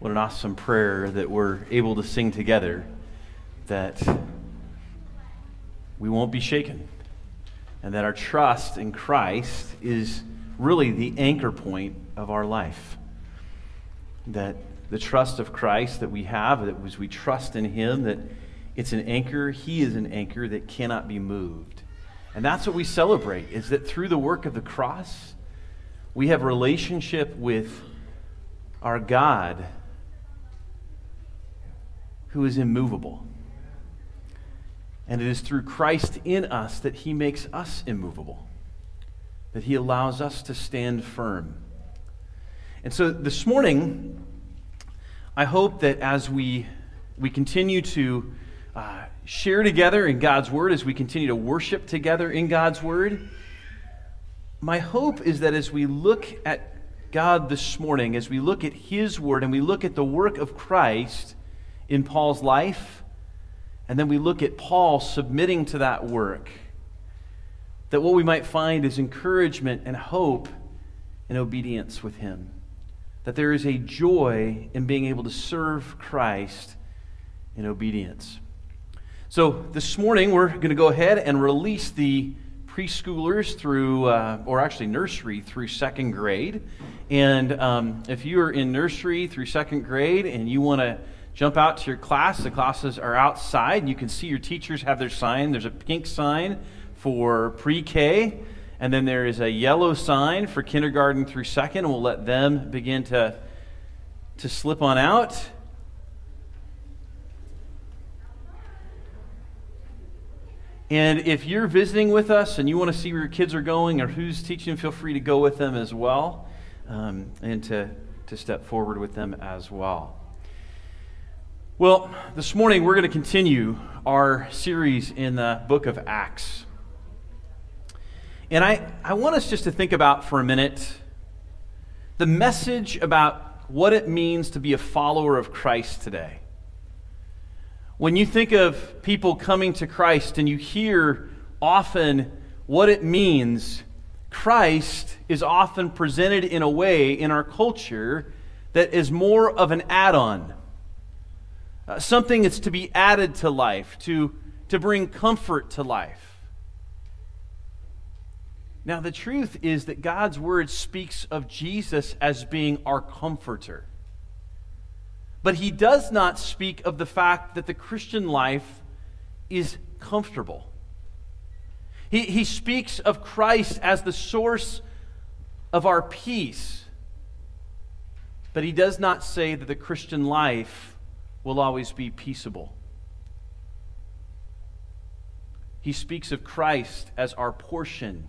What an awesome prayer that we're able to sing together that we won't be shaken and that our trust in Christ is really the anchor point of our life. That the trust of Christ that we have, that as we trust in Him, that it's an anchor, He is an anchor that cannot be moved. And that's what we celebrate, is that through the work of the cross, we have relationship with our God who is immovable. And it is through Christ in us that he makes us immovable, that he allows us to stand firm. And so this morning, I hope that as we, we continue to uh, share together in God's Word, as we continue to worship together in God's Word, my hope is that as we look at God this morning, as we look at His Word and we look at the work of Christ, in Paul's life, and then we look at Paul submitting to that work, that what we might find is encouragement and hope and obedience with him. That there is a joy in being able to serve Christ in obedience. So this morning, we're going to go ahead and release the preschoolers through, uh, or actually nursery through second grade. And um, if you are in nursery through second grade and you want to jump out to your class. The classes are outside. You can see your teachers have their sign. There's a pink sign for pre K, and then there is a yellow sign for kindergarten through second. We'll let them begin to, to slip on out. And if you're visiting with us and you want to see where your kids are going or who's teaching, feel free to go with them as well um, and to, to step forward with them as well. Well, this morning we're going to continue our series in the book of Acts. And I, I want us just to think about for a minute the message about what it means to be a follower of Christ today. When you think of people coming to Christ and you hear often what it means, Christ is often presented in a way in our culture that is more of an add on uh, something that's to be added to life, to, to bring comfort to life. Now, the truth is that God's word speaks of Jesus as being our comforter. But he does not speak of the fact that the Christian life is comfortable. He, he speaks of Christ as the source of our peace. But he does not say that the Christian life will always be peaceable. He speaks of Christ as our portion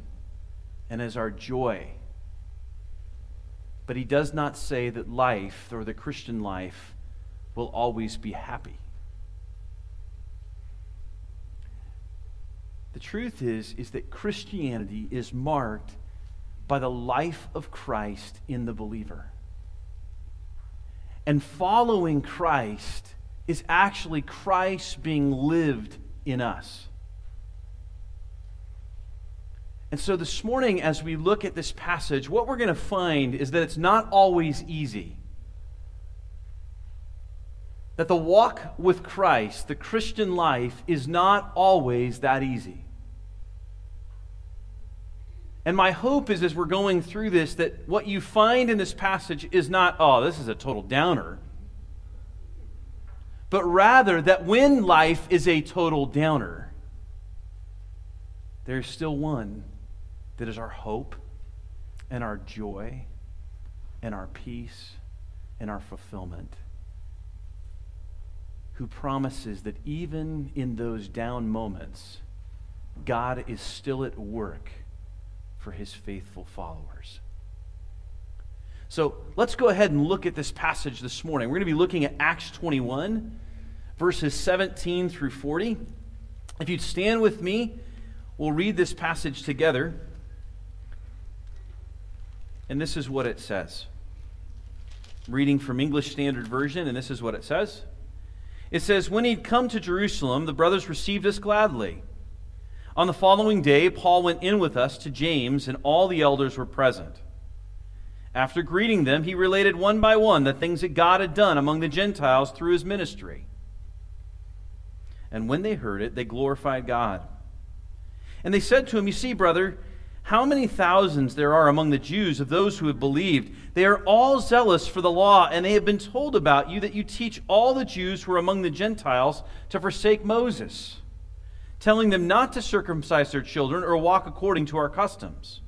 and as our joy. But he does not say that life, or the Christian life, will always be happy. The truth is, is that Christianity is marked by the life of Christ in the believer. And following Christ is actually Christ being lived in us. And so this morning, as we look at this passage, what we're going to find is that it's not always easy. That the walk with Christ, the Christian life, is not always that easy. And my hope is as we're going through this that what you find in this passage is not, oh, this is a total downer. But rather that when life is a total downer, there's still one that is our hope and our joy and our peace and our fulfillment. Who promises that even in those down moments, God is still at work for his faithful followers. So let's go ahead and look at this passage this morning. We're going to be looking at Acts 21, verses 17 through 40. If you'd stand with me, we'll read this passage together. And this is what it says. reading from English Standard Version, and this is what it says. It says, When he'd come to Jerusalem, the brothers received us gladly. On the following day, Paul went in with us to James, and all the elders were present. After greeting them, he related one by one the things that God had done among the Gentiles through his ministry. And when they heard it, they glorified God. And they said to him, You see, brother, how many thousands there are among the Jews of those who have believed. They are all zealous for the law, and they have been told about you that you teach all the Jews who are among the Gentiles to forsake Moses, telling them not to circumcise their children or walk according to our customs.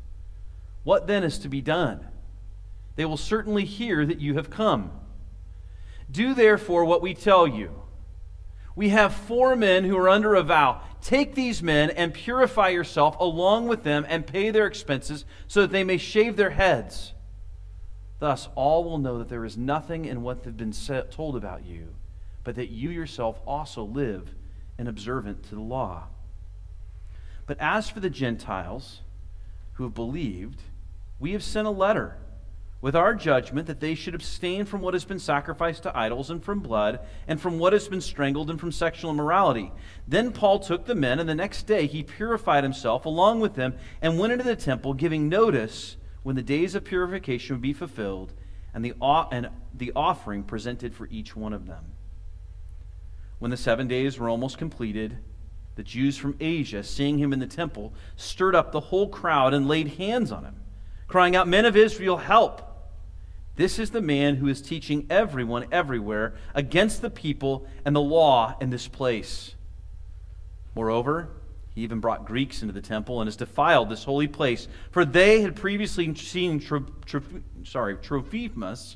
What then is to be done? They will certainly hear that you have come. Do therefore what we tell you. We have four men who are under a vow. Take these men and purify yourself along with them and pay their expenses so that they may shave their heads. Thus, all will know that there is nothing in what they've been told about you, but that you yourself also live and observant to the law. But as for the Gentiles who have believed, we have sent a letter with our judgment that they should abstain from what has been sacrificed to idols and from blood and from what has been strangled and from sexual immorality. Then Paul took the men, and the next day he purified himself along with them and went into the temple, giving notice when the days of purification would be fulfilled and the, and the offering presented for each one of them. When the seven days were almost completed, the Jews from Asia, seeing him in the temple, stirred up the whole crowd and laid hands on him, crying out, Men of Israel, help! This is the man who is teaching everyone everywhere against the people and the law in this place. Moreover, he even brought Greeks into the temple and has defiled this holy place, for they had previously seen Tro- Tro- sorry, Trophimus,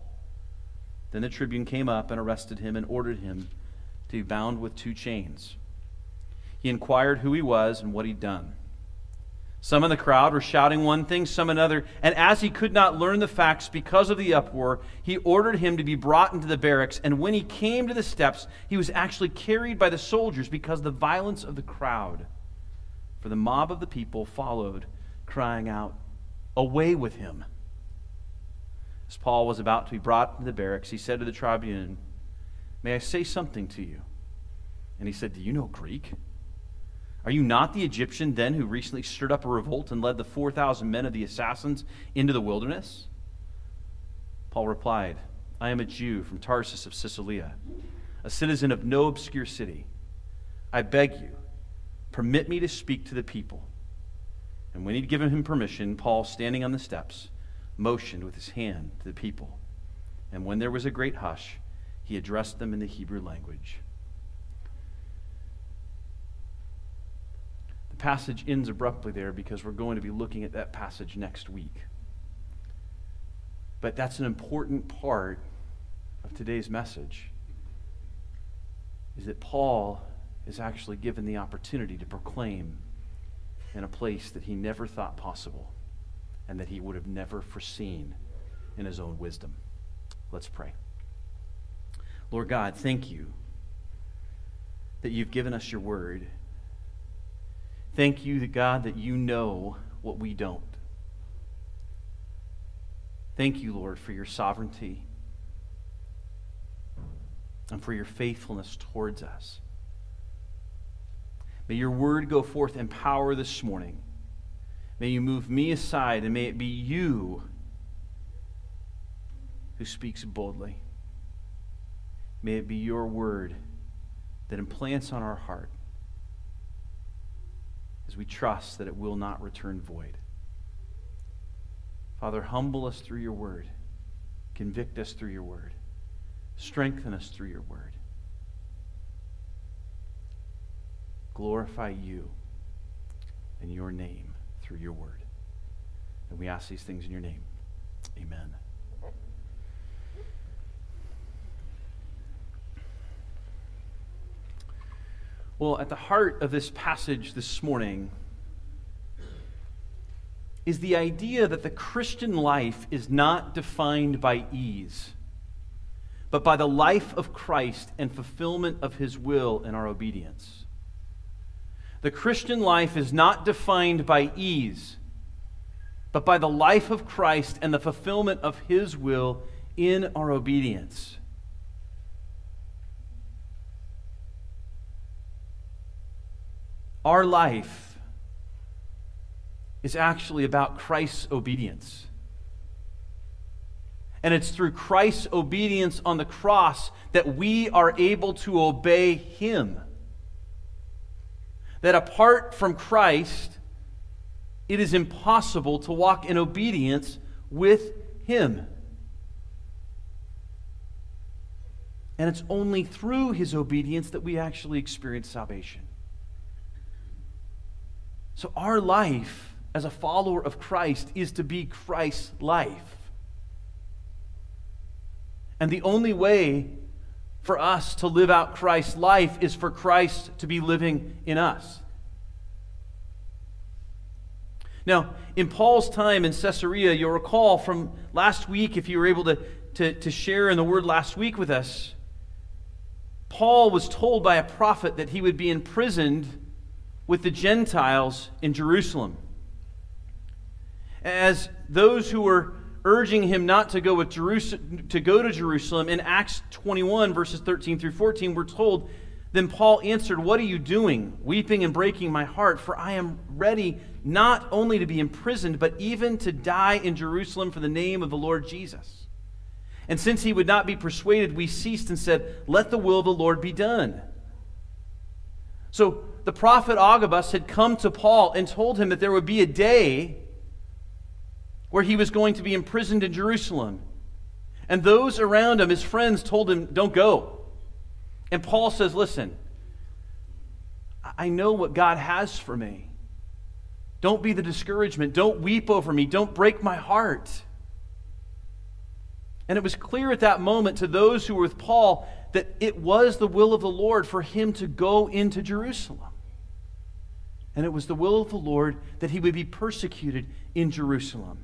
Then the tribune came up and arrested him and ordered him to be bound with two chains. He inquired who he was and what he'd done. Some in the crowd were shouting one thing, some another, and as he could not learn the facts because of the uproar, he ordered him to be brought into the barracks. And when he came to the steps, he was actually carried by the soldiers because of the violence of the crowd. For the mob of the people followed, crying out, Away with him! As Paul was about to be brought into the barracks, he said to the tribune, May I say something to you? And he said, Do you know Greek? Are you not the Egyptian then who recently stirred up a revolt and led the 4,000 men of the assassins into the wilderness? Paul replied, I am a Jew from Tarsus of Cilicia, a citizen of no obscure city. I beg you, permit me to speak to the people. And when he'd given him permission, Paul, standing on the steps, motioned with his hand to the people. And when there was a great hush, he addressed them in the Hebrew language. The passage ends abruptly there because we're going to be looking at that passage next week. But that's an important part of today's message is that Paul is actually given the opportunity to proclaim in a place that he never thought possible and that he would have never foreseen in his own wisdom. Let's pray. Lord God, thank you that you've given us your word Thank you, God, that you know what we don't. Thank you, Lord, for your sovereignty and for your faithfulness towards us. May your word go forth in power this morning. May you move me aside, and may it be you who speaks boldly. May it be your word that implants on our heart as we trust that it will not return void. Father, humble us through your word, convict us through your word, strengthen us through your word. Glorify you in your name through your word. And we ask these things in your name. Amen. Well, at the heart of this passage this morning is the idea that the Christian life is not defined by ease. but by the life of Christ and fulfillment of his will in our obedience. The Christian life is not defined by ease, but by the life of Christ and the fulfillment of his will in our obedience. Our life is actually about Christ's obedience. And it's through Christ's obedience on the cross that we are able to obey Him. That apart from Christ, it is impossible to walk in obedience with Him. And it's only through His obedience that we actually experience salvation. So, our life as a follower of Christ is to be Christ's life. And the only way for us to live out Christ's life is for Christ to be living in us. Now, in Paul's time in Caesarea, you'll recall from last week, if you were able to, to, to share in the word last week with us, Paul was told by a prophet that he would be imprisoned with the Gentiles in Jerusalem. As those who were urging him not to go, with Jerusalem, to go to Jerusalem. In Acts 21, verses 13 through 14, we're told, Then Paul answered, What are you doing, weeping and breaking my heart? For I am ready not only to be imprisoned, but even to die in Jerusalem for the name of the Lord Jesus. And since he would not be persuaded, we ceased and said, Let the will of the Lord be done. So the prophet Agabus had come to Paul and told him that there would be a day where he was going to be imprisoned in Jerusalem. And those around him, his friends, told him, Don't go. And Paul says, Listen, I know what God has for me. Don't be the discouragement. Don't weep over me. Don't break my heart. And it was clear at that moment to those who were with Paul that it was the will of the Lord for him to go into Jerusalem. And it was the will of the Lord that he would be persecuted in Jerusalem.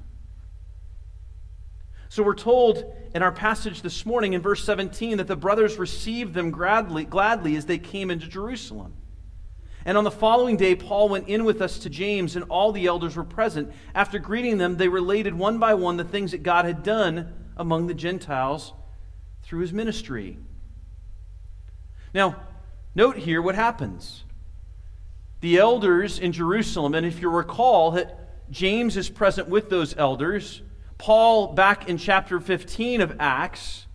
So we're told in our passage this morning in verse 17 that the brothers received them gladly, gladly as they came into Jerusalem. And on the following day, Paul went in with us to James, and all the elders were present. After greeting them, they related one by one the things that God had done among the Gentiles through his ministry. Now, note here what happens. The elders in Jerusalem, and if you recall that James is present with those elders, Paul, back in chapter 15 of Acts,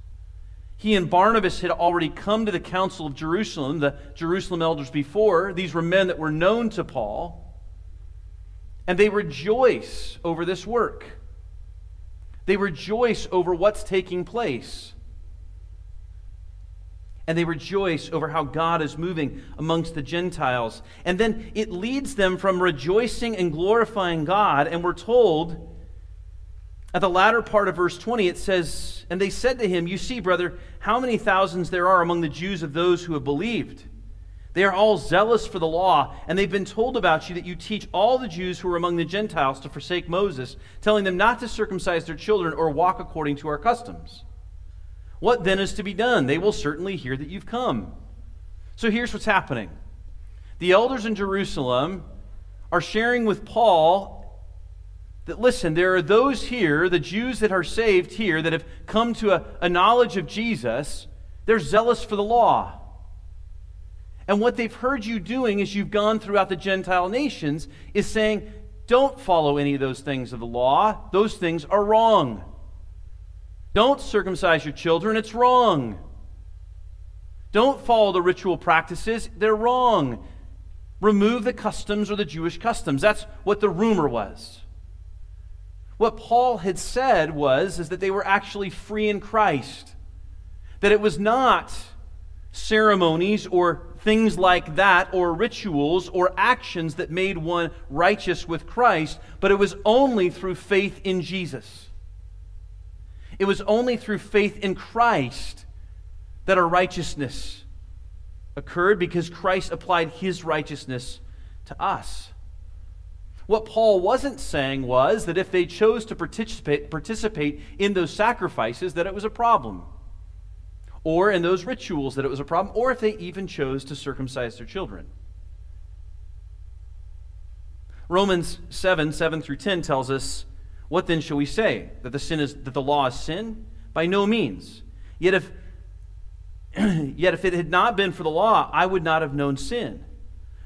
he and Barnabas had already come to the Council of Jerusalem, the Jerusalem elders before. These were men that were known to Paul. And they rejoice over this work. They rejoice over what's taking place. And they rejoice over how God is moving amongst the Gentiles. And then it leads them from rejoicing and glorifying God. And we're told at the latter part of verse 20, it says, And they said to him, You see, brother, how many thousands there are among the Jews of those who have believed. They are all zealous for the law, and they've been told about you that you teach all the Jews who are among the Gentiles to forsake Moses, telling them not to circumcise their children or walk according to our customs. What then is to be done? They will certainly hear that you've come. So here's what's happening the elders in Jerusalem are sharing with Paul that listen, there are those here, the Jews that are saved here, that have come to a, a knowledge of Jesus. They're zealous for the law. And what they've heard you doing as you've gone throughout the Gentile nations is saying, don't follow any of those things of the law. Those things are wrong. Don't circumcise your children, it's wrong. Don't follow the ritual practices, they're wrong. Remove the customs or the Jewish customs. That's what the rumor was. What Paul had said was is that they were actually free in Christ. That it was not ceremonies or things like that or rituals or actions that made one righteous with Christ, but it was only through faith in Jesus. It was only through faith in Christ that our righteousness occurred because Christ applied his righteousness to us. What Paul wasn't saying was that if they chose to participate, participate in those sacrifices, that it was a problem. or in those rituals that it was a problem, or if they even chose to circumcise their children. Romans 7 7 through 10 tells us, What then shall we say? That the, sin is, that the law is sin? By no means. Yet if, yet if it had not been for the law, I would not have known sin.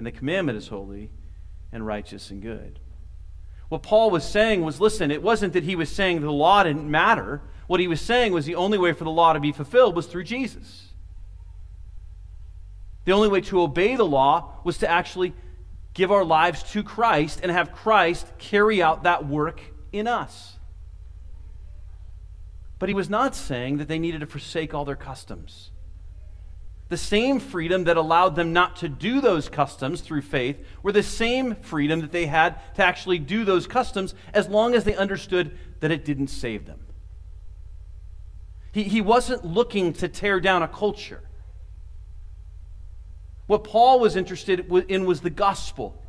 and the commandment is holy, and righteous and good. What Paul was saying was listen, it wasn't that he was saying the law didn't matter. What he was saying was the only way for the law to be fulfilled was through Jesus. The only way to obey the law was to actually give our lives to Christ and have Christ carry out that work in us. But he was not saying that they needed to forsake all their customs. The same freedom that allowed them not to do those customs through faith were the same freedom that they had to actually do those customs as long as they understood that it didn't save them. He, he wasn't looking to tear down a culture. What Paul was interested in was the gospel,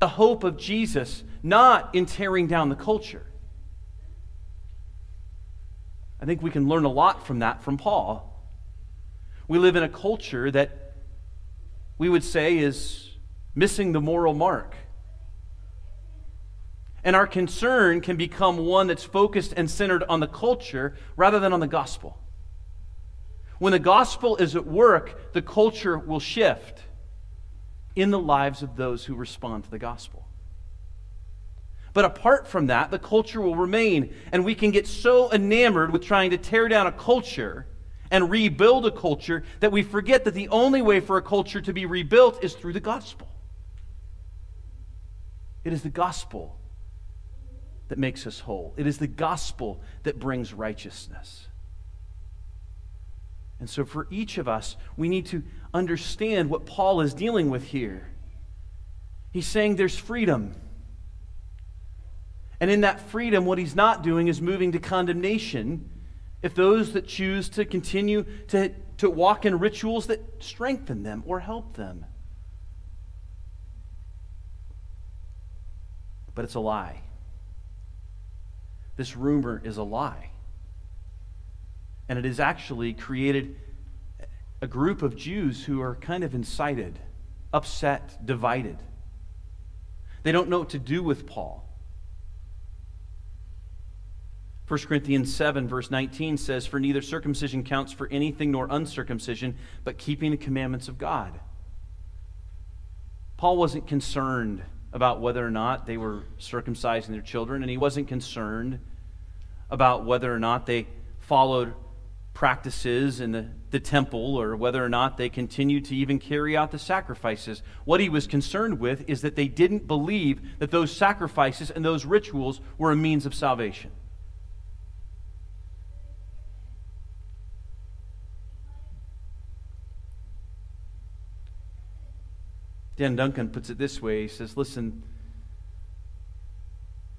the hope of Jesus, not in tearing down the culture. I think we can learn a lot from that from Paul. We live in a culture that we would say is missing the moral mark. And our concern can become one that's focused and centered on the culture rather than on the gospel. When the gospel is at work, the culture will shift in the lives of those who respond to the gospel. But apart from that, the culture will remain, and we can get so enamored with trying to tear down a culture and rebuild a culture that we forget that the only way for a culture to be rebuilt is through the gospel. It is the gospel that makes us whole, it is the gospel that brings righteousness. And so, for each of us, we need to understand what Paul is dealing with here. He's saying there's freedom. And in that freedom, what he's not doing is moving to condemnation if those that choose to continue to, to walk in rituals that strengthen them or help them. But it's a lie. This rumor is a lie. And it has actually created a group of Jews who are kind of incited, upset, divided. They don't know what to do with Paul. 1 Corinthians 7, verse 19 says, For neither circumcision counts for anything nor uncircumcision, but keeping the commandments of God. Paul wasn't concerned about whether or not they were circumcising their children, and he wasn't concerned about whether or not they followed practices in the, the temple or whether or not they continued to even carry out the sacrifices. What he was concerned with is that they didn't believe that those sacrifices and those rituals were a means of salvation. Dan Duncan puts it this way he says, Listen,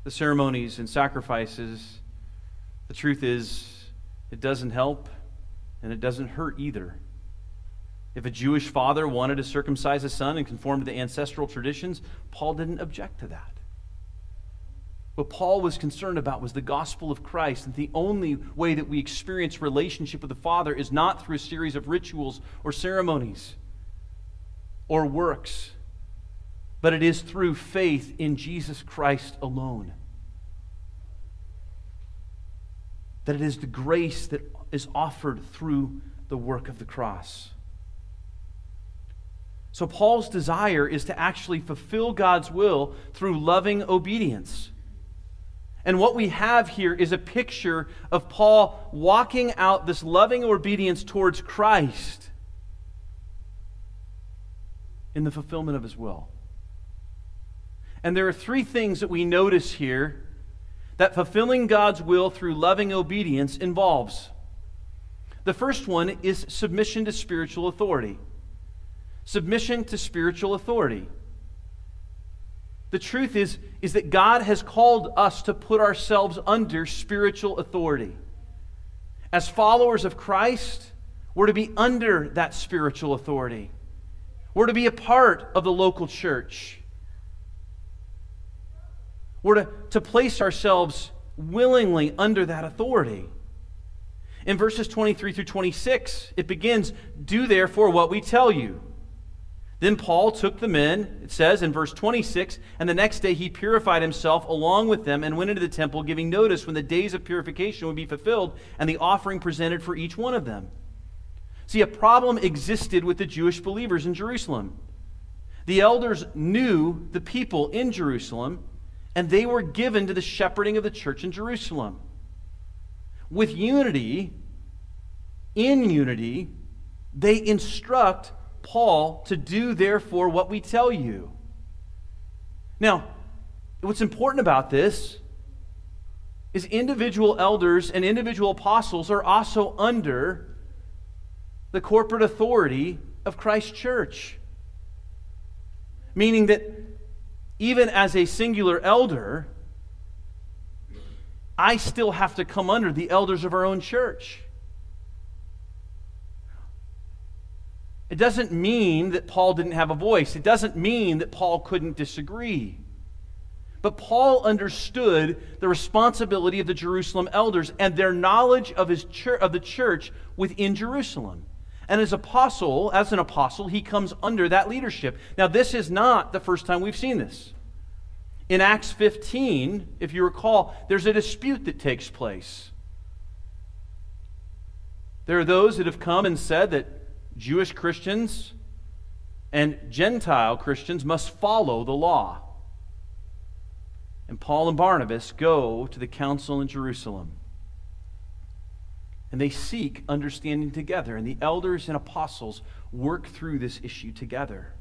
the ceremonies and sacrifices, the truth is, it doesn't help and it doesn't hurt either. If a Jewish father wanted to circumcise a son and conform to the ancestral traditions, Paul didn't object to that. What Paul was concerned about was the gospel of Christ, and the only way that we experience relationship with the Father is not through a series of rituals or ceremonies or works, but it is through faith in Jesus Christ alone. That it is the grace that is offered through the work of the cross. So, Paul's desire is to actually fulfill God's will through loving obedience. And what we have here is a picture of Paul walking out this loving obedience towards Christ in the fulfillment of his will. And there are three things that we notice here that fulfilling God's will through loving obedience involves. The first one is submission to spiritual authority. Submission to spiritual authority. The truth is, is that God has called us to put ourselves under spiritual authority. As followers of Christ, we're to be under that spiritual authority. We're to be a part of the local church. We're to, to place ourselves willingly under that authority. In verses 23 through 26, it begins, Do therefore what we tell you. Then Paul took the men, it says in verse 26, and the next day he purified himself along with them and went into the temple, giving notice when the days of purification would be fulfilled and the offering presented for each one of them. See, a problem existed with the Jewish believers in Jerusalem. The elders knew the people in Jerusalem, and they were given to the shepherding of the church in Jerusalem. With unity, in unity, they instruct Paul to do, therefore, what we tell you. Now, what's important about this is individual elders and individual apostles are also under the corporate authority of Christ's church. Meaning that even as a singular elder, I still have to come under the elders of our own church. It doesn't mean that Paul didn't have a voice. It doesn't mean that Paul couldn't disagree. But Paul understood the responsibility of the Jerusalem elders and their knowledge of, his of the church within Jerusalem. And as apostle, as an apostle, he comes under that leadership. Now, this is not the first time we've seen this. In Acts 15, if you recall, there's a dispute that takes place. There are those that have come and said that Jewish Christians and Gentile Christians must follow the law. And Paul and Barnabas go to the council in Jerusalem. And they seek understanding together. And the elders and apostles work through this issue together.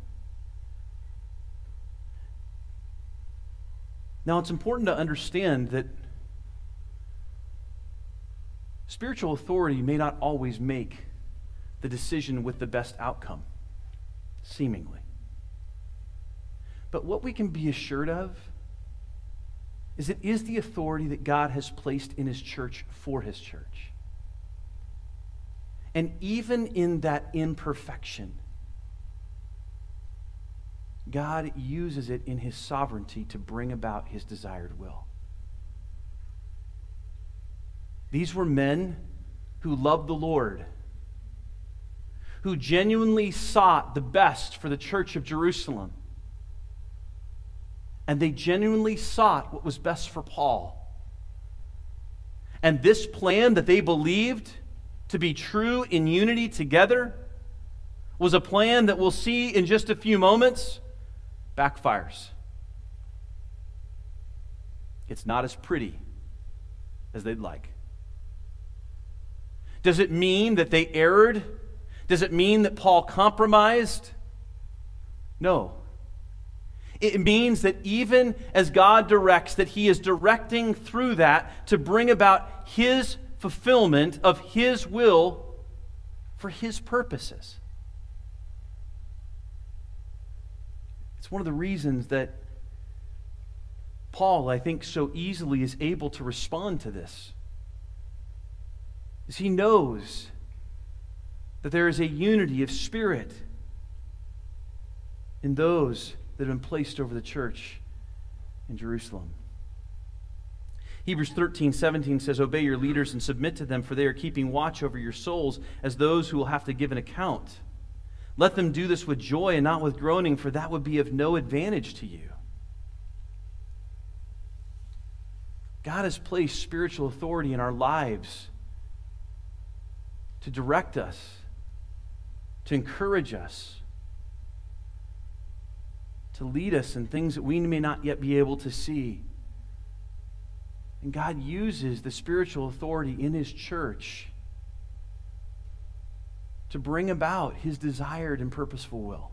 Now, it's important to understand that spiritual authority may not always make the decision with the best outcome, seemingly. But what we can be assured of is it is the authority that God has placed in His church for His church. And even in that imperfection, God uses it in His sovereignty to bring about His desired will. These were men who loved the Lord who genuinely sought the best for the church of Jerusalem. And they genuinely sought what was best for Paul. And this plan that they believed to be true in unity together was a plan that we'll see in just a few moments backfires. It's not as pretty as they'd like. Does it mean that they erred does it mean that Paul compromised? No. It means that even as God directs, that he is directing through that to bring about his fulfillment of his will for his purposes. It's one of the reasons that Paul, I think, so easily is able to respond to this. Is he knows that there is a unity of spirit in those that have been placed over the church in Jerusalem. Hebrews 13, 17 says, Obey your leaders and submit to them, for they are keeping watch over your souls as those who will have to give an account. Let them do this with joy and not with groaning, for that would be of no advantage to you. God has placed spiritual authority in our lives to direct us to encourage us, to lead us in things that we may not yet be able to see. And God uses the spiritual authority in His church to bring about His desired and purposeful will.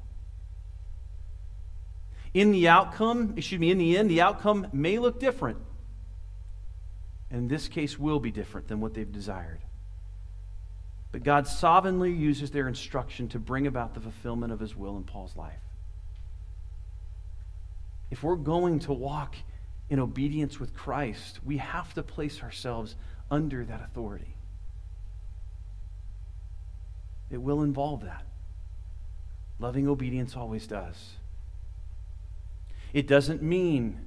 In the outcome, excuse me, in the end, the outcome may look different. And in this case, will be different than what they've desired. But God sovereignly uses their instruction to bring about the fulfillment of his will in Paul's life. If we're going to walk in obedience with Christ, we have to place ourselves under that authority. It will involve that. Loving obedience always does. It doesn't mean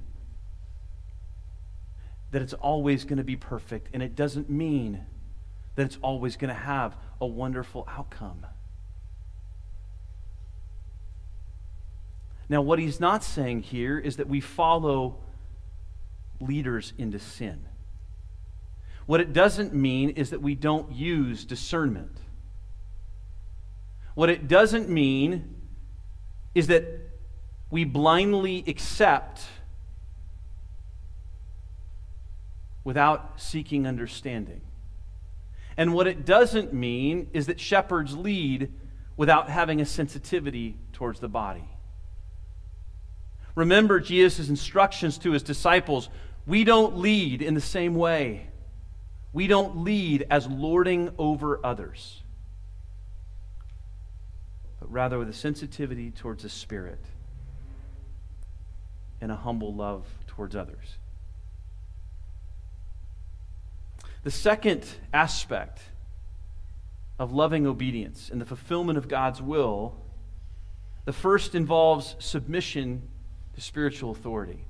that it's always going to be perfect, and it doesn't mean that it's always going to have a wonderful outcome. Now, what he's not saying here is that we follow leaders into sin. What it doesn't mean is that we don't use discernment. What it doesn't mean is that we blindly accept without seeking understanding. And what it doesn't mean is that shepherds lead without having a sensitivity towards the body. Remember Jesus' instructions to his disciples. We don't lead in the same way. We don't lead as lording over others, but rather with a sensitivity towards the Spirit and a humble love towards others. The second aspect of loving obedience and the fulfillment of God's will, the first involves submission to spiritual authority.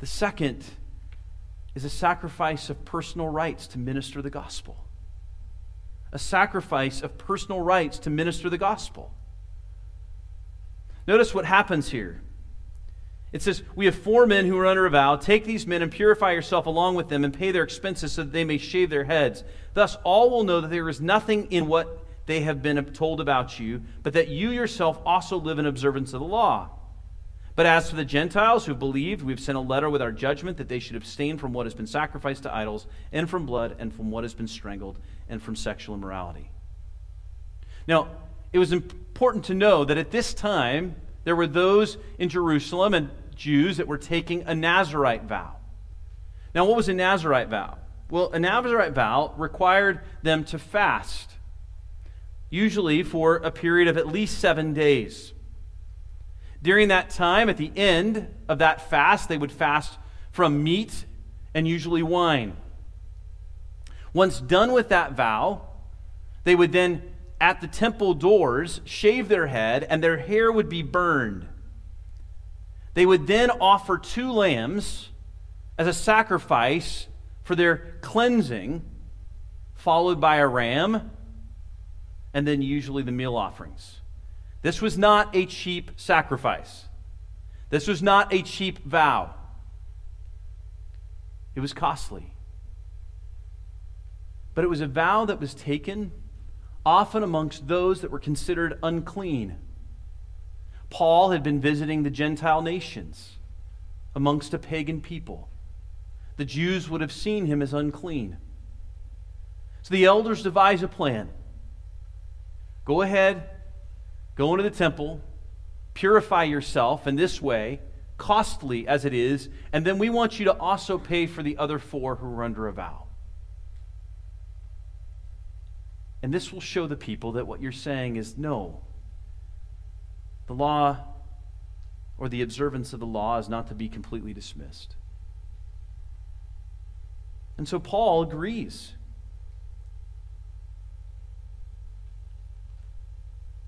The second is a sacrifice of personal rights to minister the gospel. A sacrifice of personal rights to minister the gospel. Notice what happens here. It says, We have four men who are under a vow. Take these men and purify yourself along with them and pay their expenses so that they may shave their heads. Thus, all will know that there is nothing in what they have been told about you, but that you yourself also live in observance of the law. But as for the Gentiles who believed, we've sent a letter with our judgment that they should abstain from what has been sacrificed to idols, and from blood, and from what has been strangled, and from sexual immorality. Now, it was important to know that at this time, there were those in Jerusalem and Jews that were taking a Nazarite vow. Now, what was a Nazarite vow? Well, a Nazarite vow required them to fast, usually for a period of at least seven days. During that time, at the end of that fast, they would fast from meat and usually wine. Once done with that vow, they would then, at the temple doors, shave their head and their hair would be burned. They would then offer two lambs as a sacrifice for their cleansing, followed by a ram, and then usually the meal offerings. This was not a cheap sacrifice. This was not a cheap vow. It was costly. But it was a vow that was taken often amongst those that were considered unclean. Paul had been visiting the Gentile nations amongst a pagan people. The Jews would have seen him as unclean. So the elders devise a plan. Go ahead, Go into the temple, purify yourself in this way, costly as it is, and then we want you to also pay for the other four who are under a vow. And this will show the people that what you're saying is no. The law or the observance of the law is not to be completely dismissed. And so Paul agrees.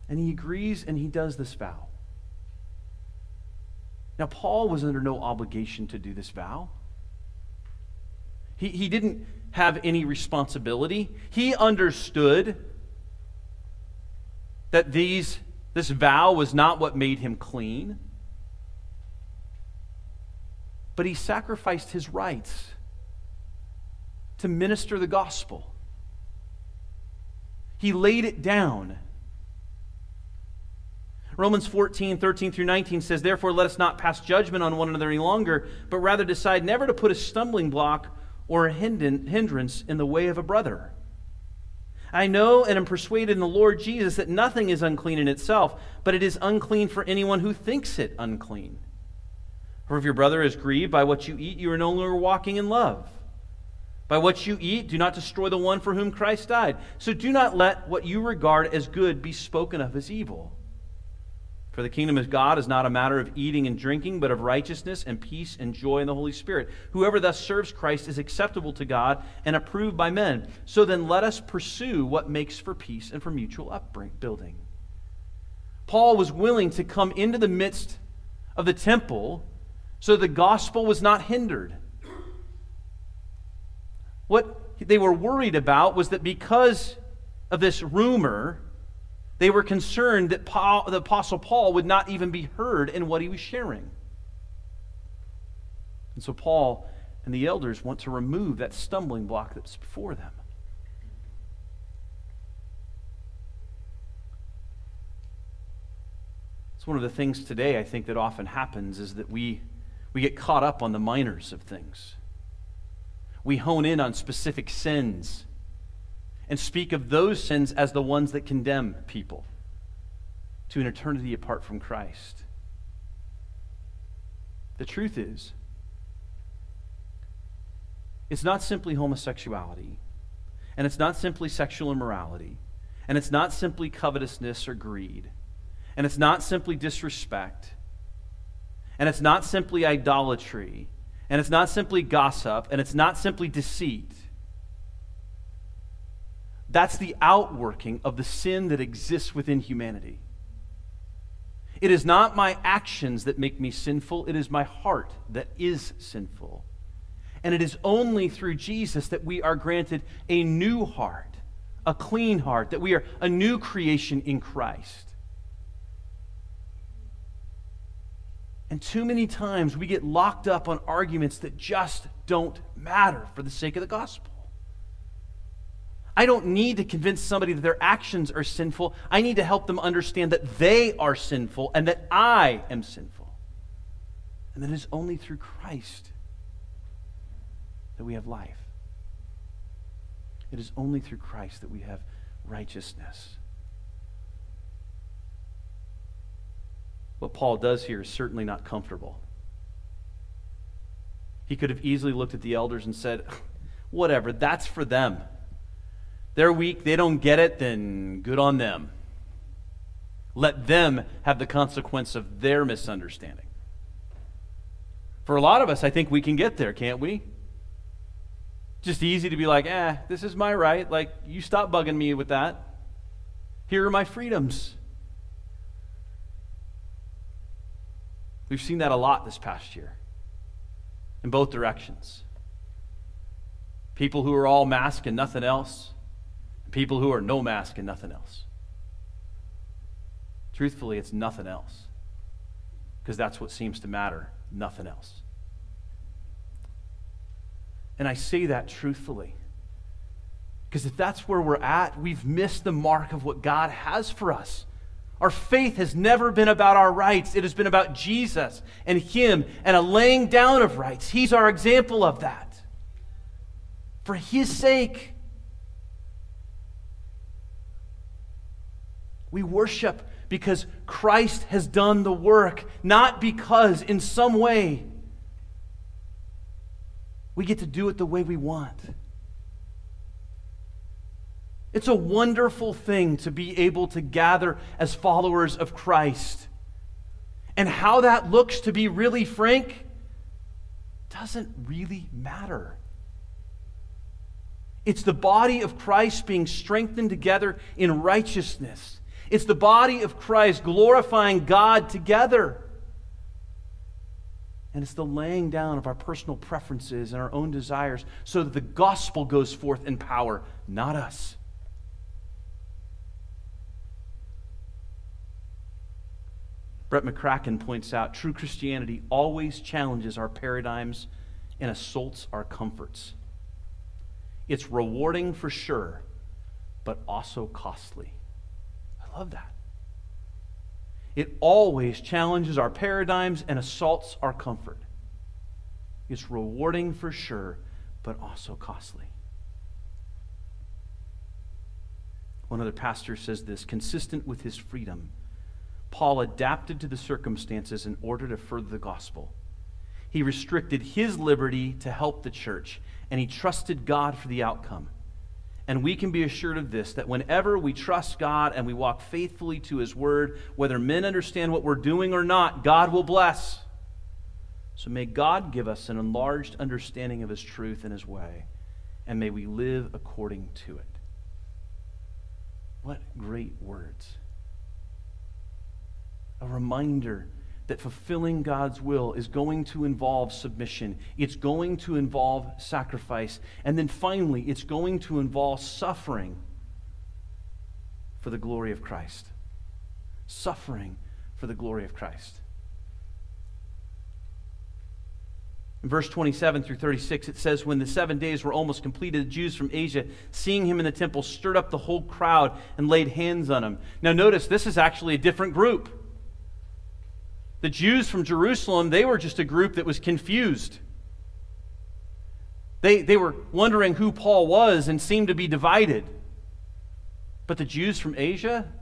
And he agrees and he does this vow. Now, Paul was under no obligation to do this vow. He, he didn't have any responsibility. He understood that these, this vow was not what made him clean. But he sacrificed his rights to minister the gospel. He laid it down Romans 14, 13 through 19 says, Therefore, let us not pass judgment on one another any longer, but rather decide never to put a stumbling block or a hindrance in the way of a brother. I know and am persuaded in the Lord Jesus that nothing is unclean in itself, but it is unclean for anyone who thinks it unclean. For if your brother is grieved by what you eat, you are no longer walking in love. By what you eat, do not destroy the one for whom Christ died. So do not let what you regard as good be spoken of as evil. For the kingdom of God is not a matter of eating and drinking, but of righteousness and peace and joy in the Holy Spirit. Whoever thus serves Christ is acceptable to God and approved by men. So then let us pursue what makes for peace and for mutual upbuilding. Paul was willing to come into the midst of the temple so the gospel was not hindered. What they were worried about was that because of this rumor, they were concerned that Paul, the Apostle Paul would not even be heard in what he was sharing. And so Paul and the elders want to remove that stumbling block that's before them. It's one of the things today I think that often happens is that we, we get caught up on the minors of things. We hone in on specific sins and speak of those sins as the ones that condemn people to an eternity apart from Christ. The truth is, it's not simply homosexuality, and it's not simply sexual immorality, and it's not simply covetousness or greed, and it's not simply disrespect, and it's not simply idolatry, and it's not simply gossip, and it's not simply deceit. That's the outworking of the sin that exists within humanity. It is not my actions that make me sinful, it is my heart that is sinful. And it is only through Jesus that we are granted a new heart, a clean heart, that we are a new creation in Christ. And too many times we get locked up on arguments that just don't matter for the sake of the gospel. I don't need to convince somebody that their actions are sinful. I need to help them understand that they are sinful and that I am sinful. And that it is only through Christ that we have life. It is only through Christ that we have righteousness. What Paul does here is certainly not comfortable. He could have easily looked at the elders and said, Whatever, that's for them. They're weak, they don't get it, then good on them. Let them have the consequence of their misunderstanding. For a lot of us, I think we can get there, can't we? Just easy to be like, eh, this is my right. Like, you stop bugging me with that. Here are my freedoms. We've seen that a lot this past year in both directions. People who are all mask and nothing else, people who are no mask and nothing else. Truthfully, it's nothing else because that's what seems to matter nothing else. And I say that truthfully. Because if that's where we're at, we've missed the mark of what God has for us. Our faith has never been about our rights. It has been about Jesus and Him and a laying down of rights. He's our example of that. For His sake, we worship because Christ has done the work, not because in some way we get to do it the way we want. It's a wonderful thing to be able to gather as followers of Christ. And how that looks, to be really frank, doesn't really matter. It's the body of Christ being strengthened together in righteousness. It's the body of Christ glorifying God together. And it's the laying down of our personal preferences and our own desires so that the gospel goes forth in power, not us. Brett McCracken points out true Christianity always challenges our paradigms and assaults our comforts. It's rewarding for sure, but also costly. Love that. It always challenges our paradigms and assaults our comfort. It's rewarding for sure, but also costly. One other pastor says this consistent with his freedom Paul adapted to the circumstances in order to further the gospel. He restricted his liberty to help the church, and he trusted God for the outcome. And we can be assured of this that whenever we trust God and we walk faithfully to his word, whether men understand what we're doing or not, God will bless. So may God give us an enlarged understanding of his truth and his way, and may we live according to it. What great words! A reminder that fulfilling God's will is going to involve submission, it's going to involve sacrifice, and then finally, it's going to involve suffering for the glory of Christ. Suffering for the glory of Christ. In verse 27 through 36, it says, When the seven days were almost completed, the Jews from Asia, seeing him in the temple, stirred up the whole crowd and laid hands on him. Now, notice this is actually a different group. The Jews from Jerusalem, they were just a group that was confused. They, they were wondering who Paul was and seemed to be divided. But the Jews from Asia,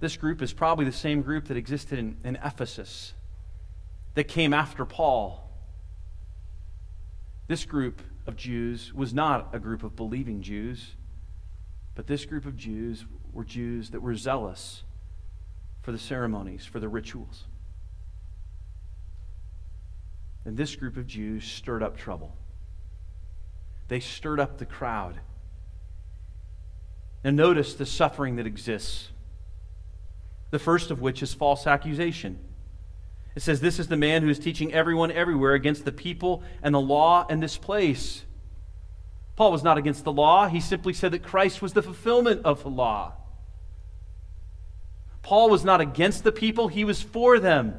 this group is probably the same group that existed in, in Ephesus that came after Paul. This group of Jews was not a group of believing Jews, but this group of Jews were Jews that were zealous for the ceremonies, for the rituals. And this group of Jews stirred up trouble. They stirred up the crowd. Now, notice the suffering that exists. The first of which is false accusation. It says, This is the man who is teaching everyone everywhere against the people and the law and this place. Paul was not against the law. He simply said that Christ was the fulfillment of the law. Paul was not against the people, he was for them.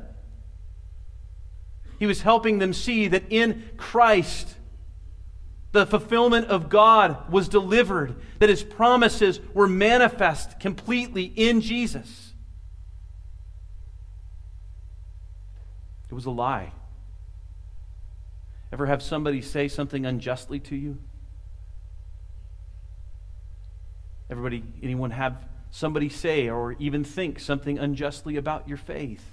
He was helping them see that in Christ, the fulfillment of God was delivered, that his promises were manifest completely in Jesus. It was a lie. Ever have somebody say something unjustly to you? Everybody, anyone have somebody say or even think something unjustly about your faith.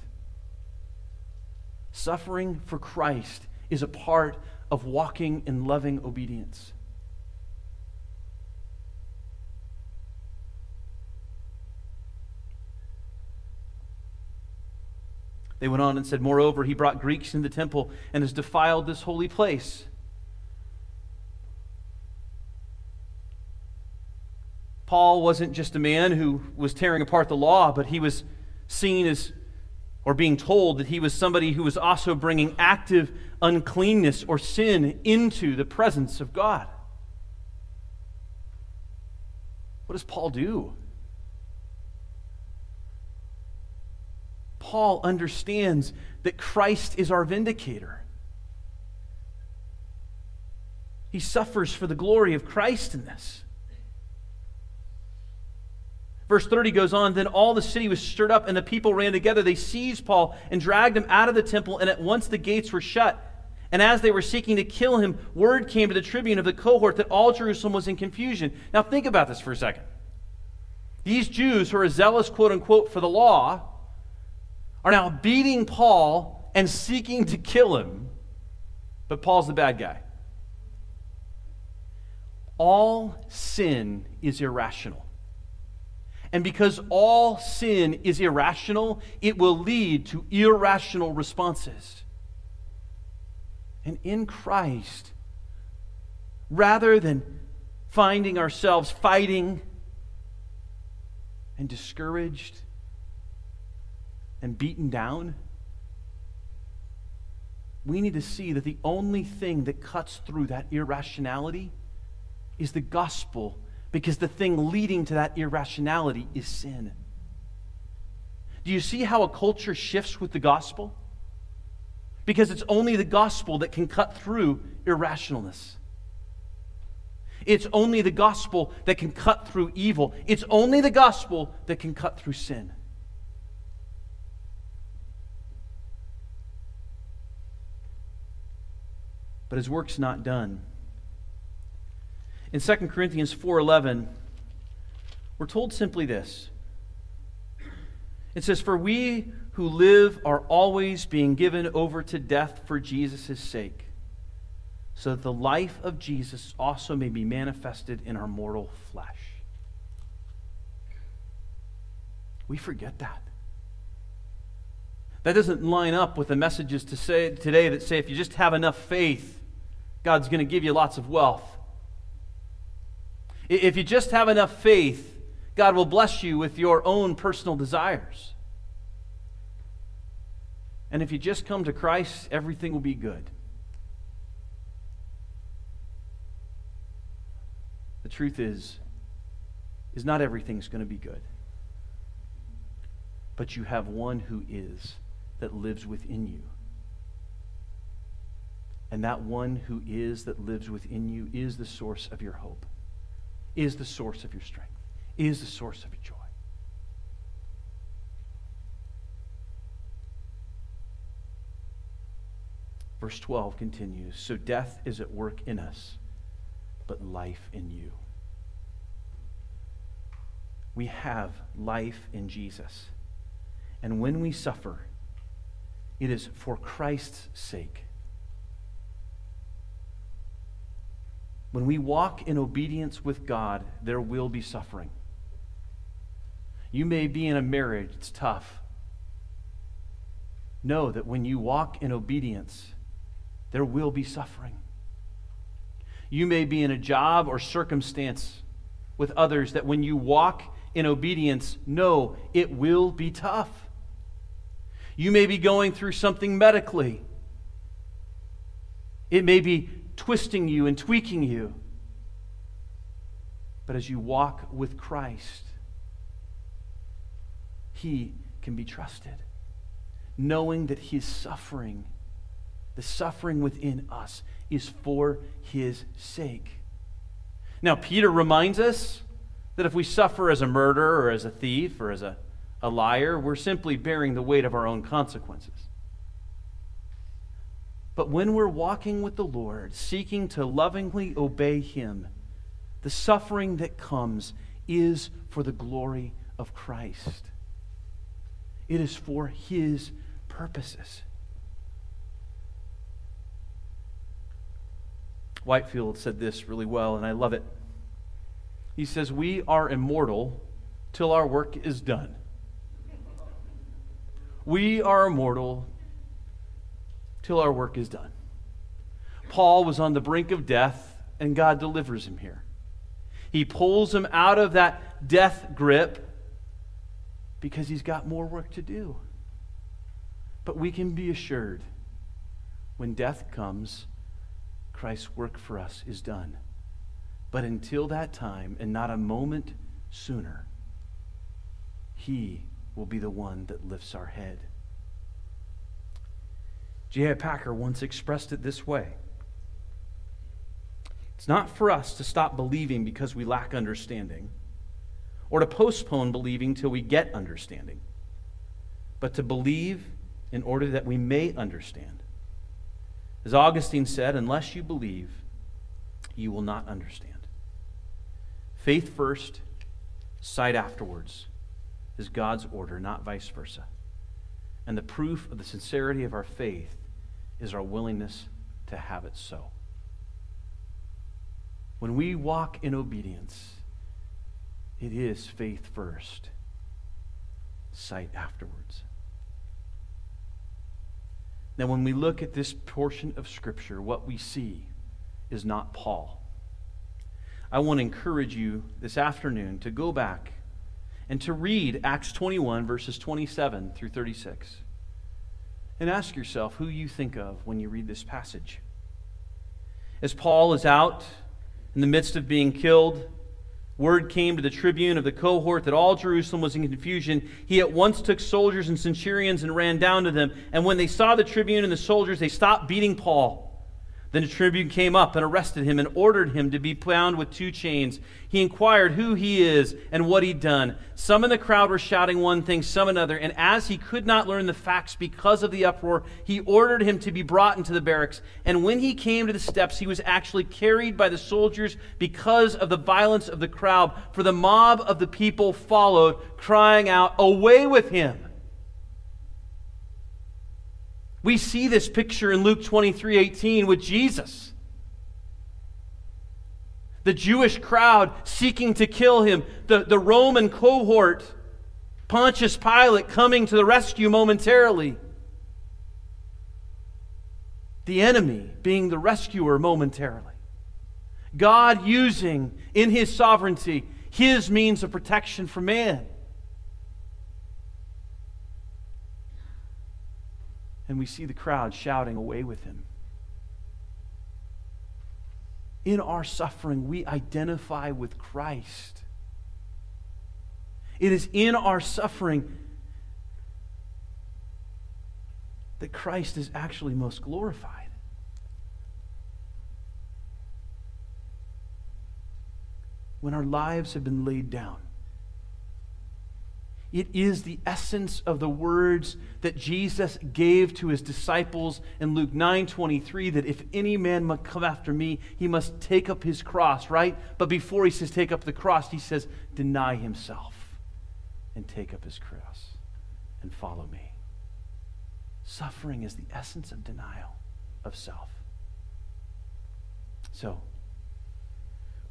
Suffering for Christ is a part of walking in loving obedience. They went on and said, Moreover, he brought Greeks into the temple and has defiled this holy place. Paul wasn't just a man who was tearing apart the law, but he was seen as, or being told that he was somebody who was also bringing active uncleanness or sin into the presence of God. What does Paul do? Paul understands that Christ is our vindicator. He suffers for the glory of Christ in this. Verse 30 goes on Then all the city was stirred up, and the people ran together. They seized Paul and dragged him out of the temple, and at once the gates were shut. And as they were seeking to kill him, word came to the tribune of the cohort that all Jerusalem was in confusion. Now, think about this for a second. These Jews who are zealous, quote unquote, for the law are now beating Paul and seeking to kill him. But Paul's the bad guy. All sin is irrational. And because all sin is irrational, it will lead to irrational responses. And in Christ, rather than finding ourselves fighting and discouraged and beaten down, we need to see that the only thing that cuts through that irrationality is the gospel because the thing leading to that irrationality is sin. Do you see how a culture shifts with the gospel? Because it's only the gospel that can cut through irrationalness. It's only the gospel that can cut through evil. It's only the gospel that can cut through sin. But his work's not done. In 2 Corinthians 4:11, we're told simply this. It says, For we who live are always being given over to death for Jesus' sake, so that the life of Jesus also may be manifested in our mortal flesh. We forget that. That doesn't line up with the messages to say today that say if you just have enough faith, God's going to give you lots of wealth. If you just have enough faith, God will bless you with your own personal desires. And if you just come to Christ, everything will be good. The truth is, is not everything's going to be good. But you have one who is, that lives within you. And that one who is, that lives within you, is the source of your hope, is the source of your strength, is the source of your joy. Verse 12 continues So death is at work in us, but life in you. We have life in Jesus. And when we suffer, it is for Christ's sake. When we walk in obedience with God, there will be suffering. You may be in a marriage, it's tough. Know that when you walk in obedience, there will be suffering. You may be in a job or circumstance with others that when you walk in obedience, know it will be tough. You may be going through something medically. It may be twisting you and tweaking you. But as you walk with Christ, He can be trusted, knowing that His suffering the suffering within us is for his sake. Now, Peter reminds us that if we suffer as a murderer or as a thief or as a, a liar, we're simply bearing the weight of our own consequences. But when we're walking with the Lord, seeking to lovingly obey Him, the suffering that comes is for the glory of Christ. It is for His purposes. Whitefield said this really well, and I love it. He says, We are immortal till our work is done. We are immortal till our work is done. Paul was on the brink of death, and God delivers him here. He pulls him out of that death grip because he's got more work to do. But we can be assured when death comes, Christ's work for us is done. But until that time, and not a moment sooner, He will be the one that lifts our head. J.I. Packer once expressed it this way It's not for us to stop believing because we lack understanding, or to postpone believing till we get understanding, but to believe in order that we may understand. As Augustine said, unless you believe, you will not understand. Faith first, sight afterwards is God's order, not vice versa. And the proof of the sincerity of our faith is our willingness to have it so. When we walk in obedience, it is faith first, sight afterwards. Now, when we look at this portion of Scripture, what we see is not Paul. I want to encourage you this afternoon to go back and to read Acts 21, verses 27 through 36. And ask yourself who you think of when you read this passage. As Paul is out in the midst of being killed, word came to the tribune of the cohort that all Jerusalem was in confusion, he at once took soldiers and centurions and ran down to them. And when they saw the tribune and the soldiers, they stopped beating Paul. Then a tribune came up and arrested him and ordered him to be bound with two chains. He inquired who he is and what he'd done. Some in the crowd were shouting one thing, some another, and as he could not learn the facts because of the uproar, he ordered him to be brought into the barracks. And when he came to the steps, he was actually carried by the soldiers because of the violence of the crowd, for the mob of the people followed, crying out, Away with him! We see this picture in Luke 23 18 with Jesus. the Jewish crowd seeking to kill him, the, the Roman cohort, Pontius Pilate coming to the rescue momentarily, the enemy being the rescuer momentarily. God using in his sovereignty his means of protection for man. And we see the crowd shouting away with him. In our suffering, we identify with Christ. It is in our suffering that Christ is actually most glorified. when our lives have been laid down. It is the essence of the words that Jesus gave to his disciples in Luke 9:23 that if any man must come after me, he must take up his cross, right? But before he says take up the cross, he says deny himself and take up his cross and follow me. Suffering is the essence of denial of self. So,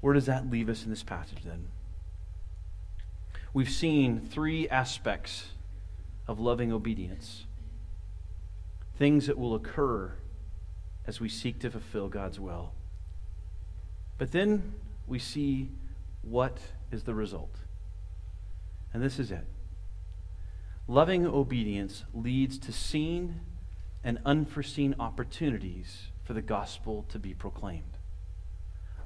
where does that leave us in this passage then? We've seen three aspects of loving obedience things that will occur as we seek to fulfill God's will. But then we see what is the result. And this is it. Loving obedience leads to seen and unforeseen opportunities for the gospel to be proclaimed.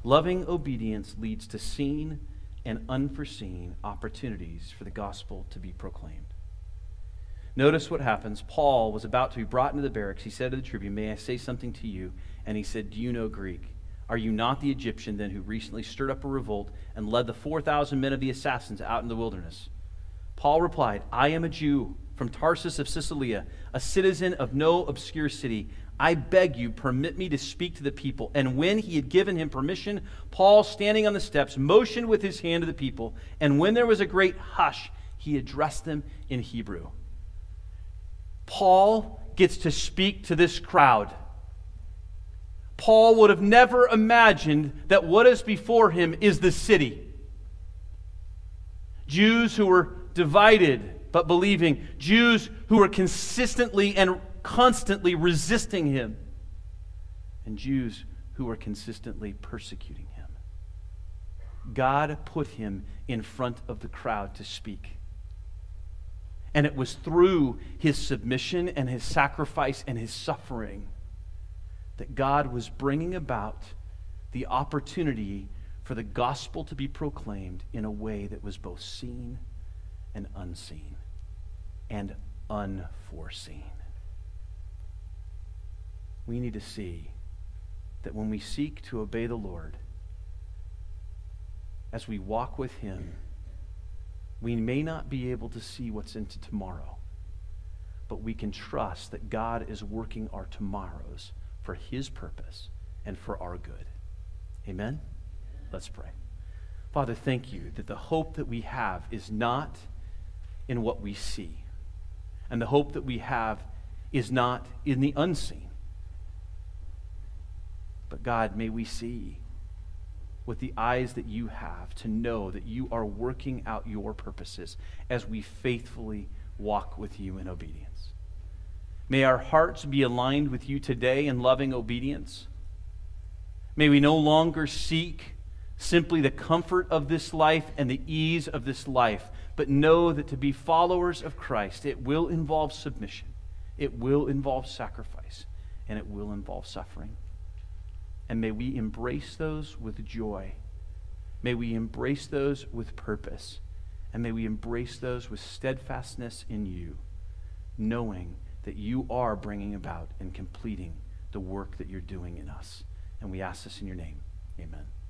Loving obedience leads to seen and unforeseen opportunities for the gospel to be proclaimed. Notice what happens. Paul was about to be brought into the barracks. He said to the tribune, May I say something to you? And he said, Do you know Greek? Are you not the Egyptian then who recently stirred up a revolt and led the 4,000 men of the assassins out in the wilderness? Paul replied, I am a Jew from Tarsus of Cilicia, a citizen of no obscure city. I beg you, permit me to speak to the people. And when he had given him permission, Paul, standing on the steps, motioned with his hand to the people. And when there was a great hush, he addressed them in Hebrew. Paul gets to speak to this crowd. Paul would have never imagined that what is before him is the city. Jews who were divided but believing, Jews who were consistently and constantly resisting him, and Jews who were consistently persecuting him. God put him in front of the crowd to speak. And it was through his submission and his sacrifice and his suffering that God was bringing about the opportunity for the gospel to be proclaimed in a way that was both seen and unseen and unforeseen we need to see that when we seek to obey the Lord, as we walk with Him, we may not be able to see what's into tomorrow, but we can trust that God is working our tomorrows for His purpose and for our good. Amen? Let's pray. Father, thank you that the hope that we have is not in what we see, and the hope that we have is not in the unseen. But God, may we see with the eyes that you have to know that you are working out your purposes as we faithfully walk with you in obedience. May our hearts be aligned with you today in loving obedience. May we no longer seek simply the comfort of this life and the ease of this life, but know that to be followers of Christ, it will involve submission, it will involve sacrifice, and it will involve suffering. And may we embrace those with joy. May we embrace those with purpose. And may we embrace those with steadfastness in you, knowing that you are bringing about and completing the work that you're doing in us. And we ask this in your name. Amen.